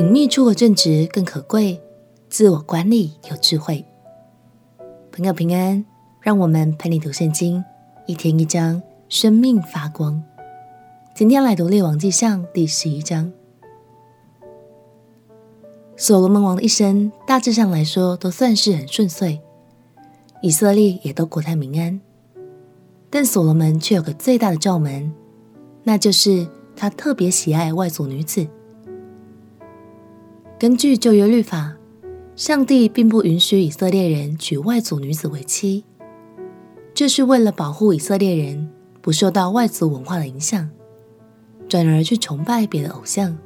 隐秘处和正直更可贵，自我管理有智慧。朋友平安，让我们陪你读圣经，一天一章，生命发光。今天来读列王纪上第十一章。所罗门王的一生大致上来说都算是很顺遂，以色列也都国泰民安。但所罗门却有个最大的罩门，那就是他特别喜爱外族女子。根据旧约律法，上帝并不允许以色列人娶外族女子为妻，这是为了保护以色列人不受到外族文化的影响，转而去崇拜别的偶像。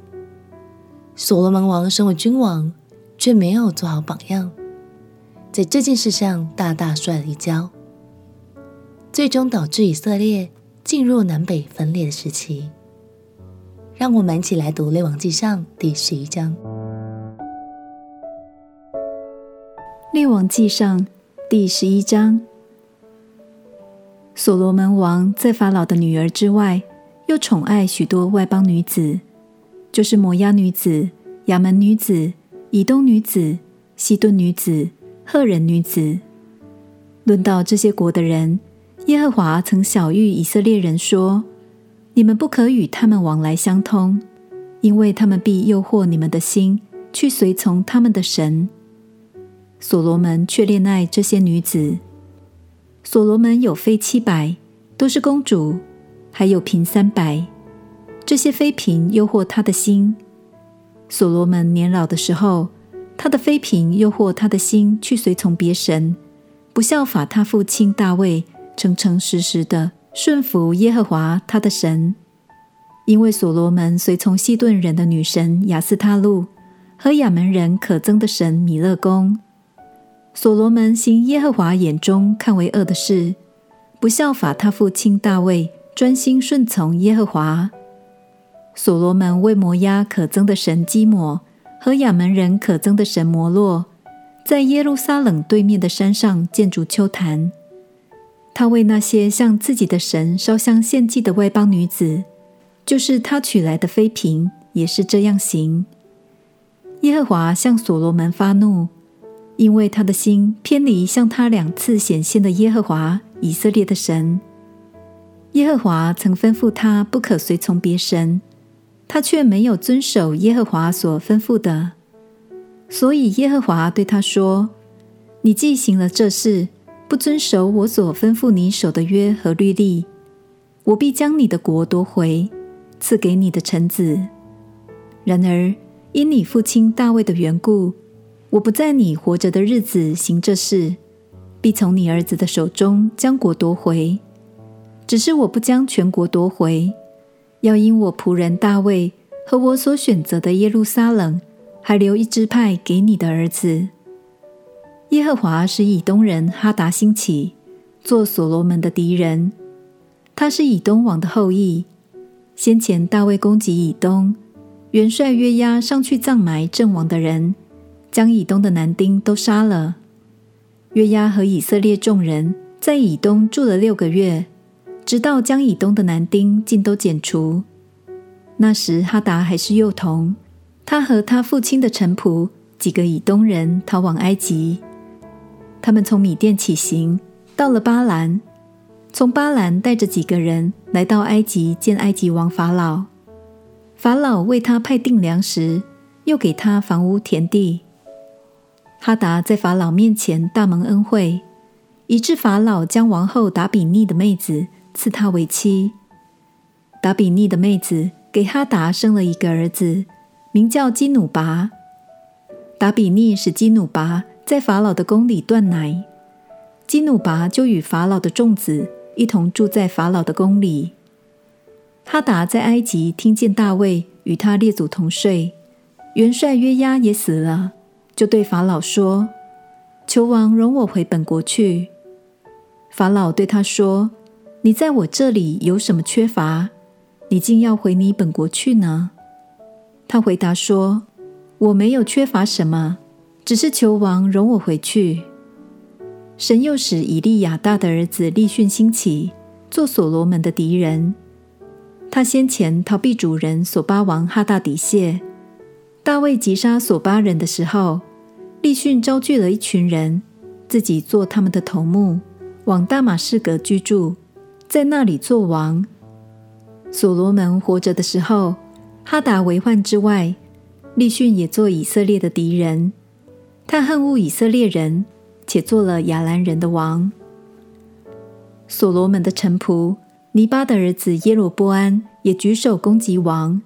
所罗门王身为君王，却没有做好榜样，在这件事上大大摔了一跤，最终导致以色列进入南北分裂的时期。让我们一起来读《列王纪上》第十一章。列王纪上第十一章，所罗门王在法老的女儿之外，又宠爱许多外邦女子，就是摩押女子、亚门女子、以东女子、西顿女子、赫人女子。论到这些国的人，耶和华曾晓諭以色列人说：“你们不可与他们往来相通，因为他们必诱惑你们的心，去随从他们的神。”所罗门却恋爱这些女子。所罗门有妃七百，都是公主，还有嫔三百。这些妃嫔诱惑他的心。所罗门年老的时候，他的妃嫔诱惑他的心，去随从别神，不效法他父亲大卫，诚诚实实的顺服耶和华他的神。因为所罗门随从西顿人的女神亚斯他录和亚门人可憎的神米勒公。所罗门行耶和华眼中看为恶的事，不效法他父亲大卫，专心顺从耶和华。所罗门为摩押可憎的神基摩和亚门人可憎的神摩洛，在耶路撒冷对面的山上建筑丘坛。他为那些向自己的神烧香献祭的外邦女子，就是他娶来的妃嫔，也是这样行。耶和华向所罗门发怒。因为他的心偏离向他两次显现的耶和华以色列的神，耶和华曾吩咐他不可随从别神，他却没有遵守耶和华所吩咐的，所以耶和华对他说：“你既行了这事，不遵守我所吩咐你守的约和律例，我必将你的国夺回，赐给你的臣子。然而因你父亲大卫的缘故。”我不在你活着的日子行这事，必从你儿子的手中将国夺回。只是我不将全国夺回，要因我仆人大卫和我所选择的耶路撒冷，还留一支派给你的儿子。耶和华使以东人哈达兴起，做所罗门的敌人。他是以东王的后裔。先前大卫攻击以东，元帅约押上去葬埋阵亡的人。将以东的男丁都杀了。约押和以色列众人在以东住了六个月，直到将以东的男丁尽都剪除。那时哈达还是幼童，他和他父亲的臣仆几个以东人逃往埃及。他们从米甸起行，到了巴兰，从巴兰带着几个人来到埃及见埃及王法老。法老为他派定粮食，又给他房屋田地。哈达在法老面前大蒙恩惠，以致法老将王后达比尼的妹子赐他为妻。达比尼的妹子给哈达生了一个儿子，名叫基努拔。达比尼使基努拔在法老的宫里断奶，基努拔就与法老的众子一同住在法老的宫里。哈达在埃及听见大卫与他列祖同睡，元帅约押也死了。就对法老说：“求王容我回本国去。”法老对他说：“你在我这里有什么缺乏？你竟要回你本国去呢？”他回答说：“我没有缺乏什么，只是求王容我回去。”神又使以利亚大的儿子利逊兴起，做所罗门的敌人。他先前逃避主人所巴王哈大底谢。大卫击杀索巴人的时候，利逊招聚了一群人，自己做他们的头目，往大马士革居住，在那里做王。所罗门活着的时候，哈达为患之外，利逊也做以色列的敌人。他恨恶以色列人，且做了亚兰人的王。所罗门的臣仆尼巴的儿子耶罗波安也举手攻击王。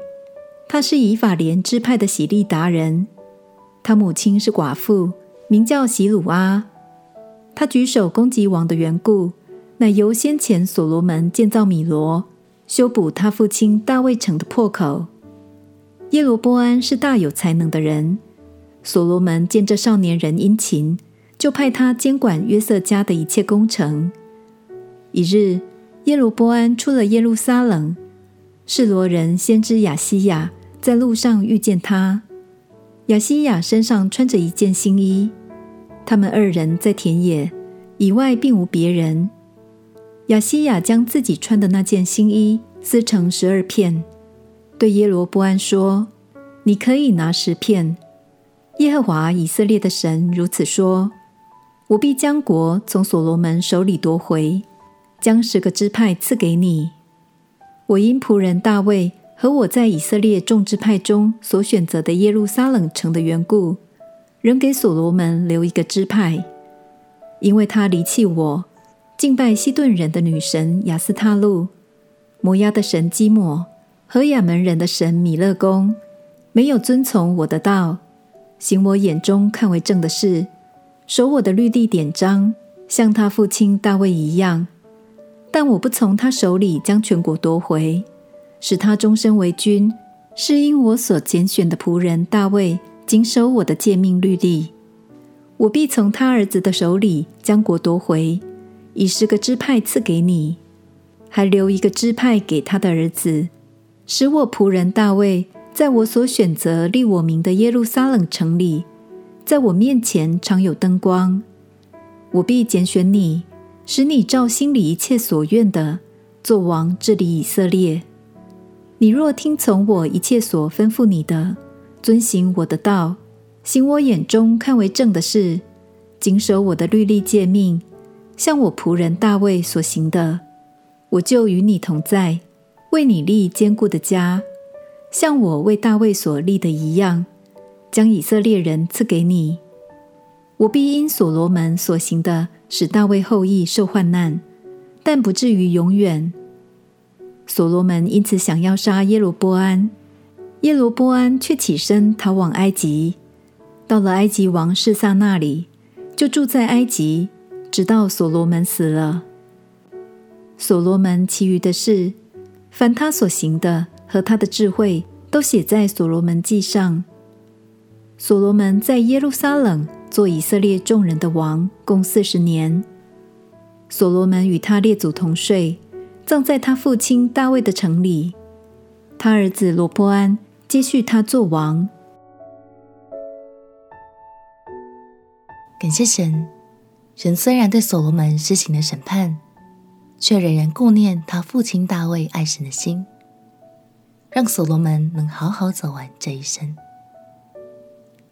他是以法莲支派的喜利达人，他母亲是寡妇，名叫洗鲁阿。他举手攻击王的缘故，乃由先前所罗门建造米罗。修补他父亲大卫城的破口。耶罗波安是大有才能的人。所罗门见这少年人殷勤，就派他监管约瑟家的一切工程。一日，耶罗波安出了耶路撒冷，示罗人先知亚西亚在路上遇见他。亚西亚身上穿着一件新衣。他们二人在田野，以外并无别人。亚西亚将自己穿的那件新衣撕成十二片，对耶罗波安说：“你可以拿十片。耶和华以色列的神如此说：我必将国从所罗门手里夺回，将十个支派赐给你。我因仆人大卫和我在以色列众支派中所选择的耶路撒冷城的缘故，仍给所罗门留一个支派，因为他离弃我。”敬拜西顿人的女神亚斯他录，摩押的神基摩和亚门人的神米勒公，没有遵从我的道，行我眼中看为正的事，守我的律例典章，像他父亲大卫一样。但我不从他手里将全国夺回，使他终身为君，是因我所拣选的仆人大卫谨守我的诫命律例。我必从他儿子的手里将国夺回。以十个支派赐给你，还留一个支派给他的儿子，使我仆人大卫在我所选择立我名的耶路撒冷城里，在我面前常有灯光。我必拣选你，使你照心里一切所愿的做王治理以色列。你若听从我一切所吩咐你的，遵行我的道，行我眼中看为正的事，谨守我的律例诫命。像我仆人大卫所行的，我就与你同在，为你立坚固的家，像我为大卫所立的一样，将以色列人赐给你。我必因所罗门所行的，使大卫后裔受患难，但不至于永远。所罗门因此想要杀耶罗波安，耶罗波安却起身逃往埃及，到了埃及王示撒那里，就住在埃及。直到所罗门死了，所罗门其余的事，凡他所行的和他的智慧，都写在所罗门记上。所罗门在耶路撒冷做以色列众人的王，共四十年。所罗门与他列祖同睡，葬在他父亲大卫的城里。他儿子罗波安接续他做王。感谢神。神虽然对所罗门施行了审判，却仍然顾念他父亲大卫爱神的心，让所罗门能好好走完这一生。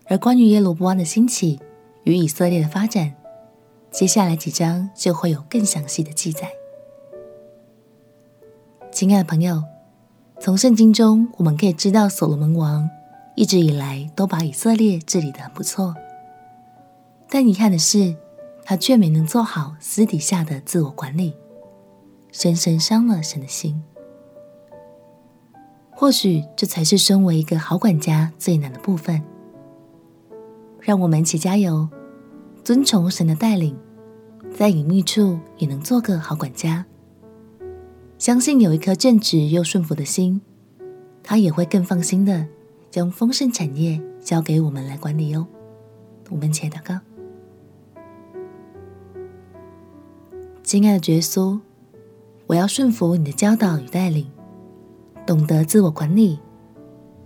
而关于耶罗波安的兴起与以色列的发展，接下来几章就会有更详细的记载。亲爱的朋友，从圣经中我们可以知道，所罗门王一直以来都把以色列治理的很不错，但遗憾的是，他却没能做好私底下的自我管理，深深伤了神的心。或许这才是身为一个好管家最难的部分。让我们一起加油，遵从神的带领，在隐秘处也能做个好管家。相信有一颗正直又顺服的心，他也会更放心的将丰盛产业交给我们来管理哦。我们一起祷告。亲爱的耶稣，我要顺服你的教导与带领，懂得自我管理，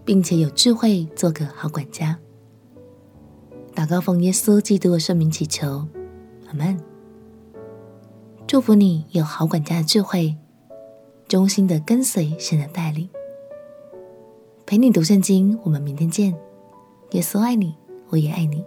并且有智慧做个好管家。祷告奉耶稣基督的圣名祈求，阿门。祝福你有好管家的智慧，衷心的跟随神的带领。陪你读圣经，我们明天见。耶稣爱你，我也爱你。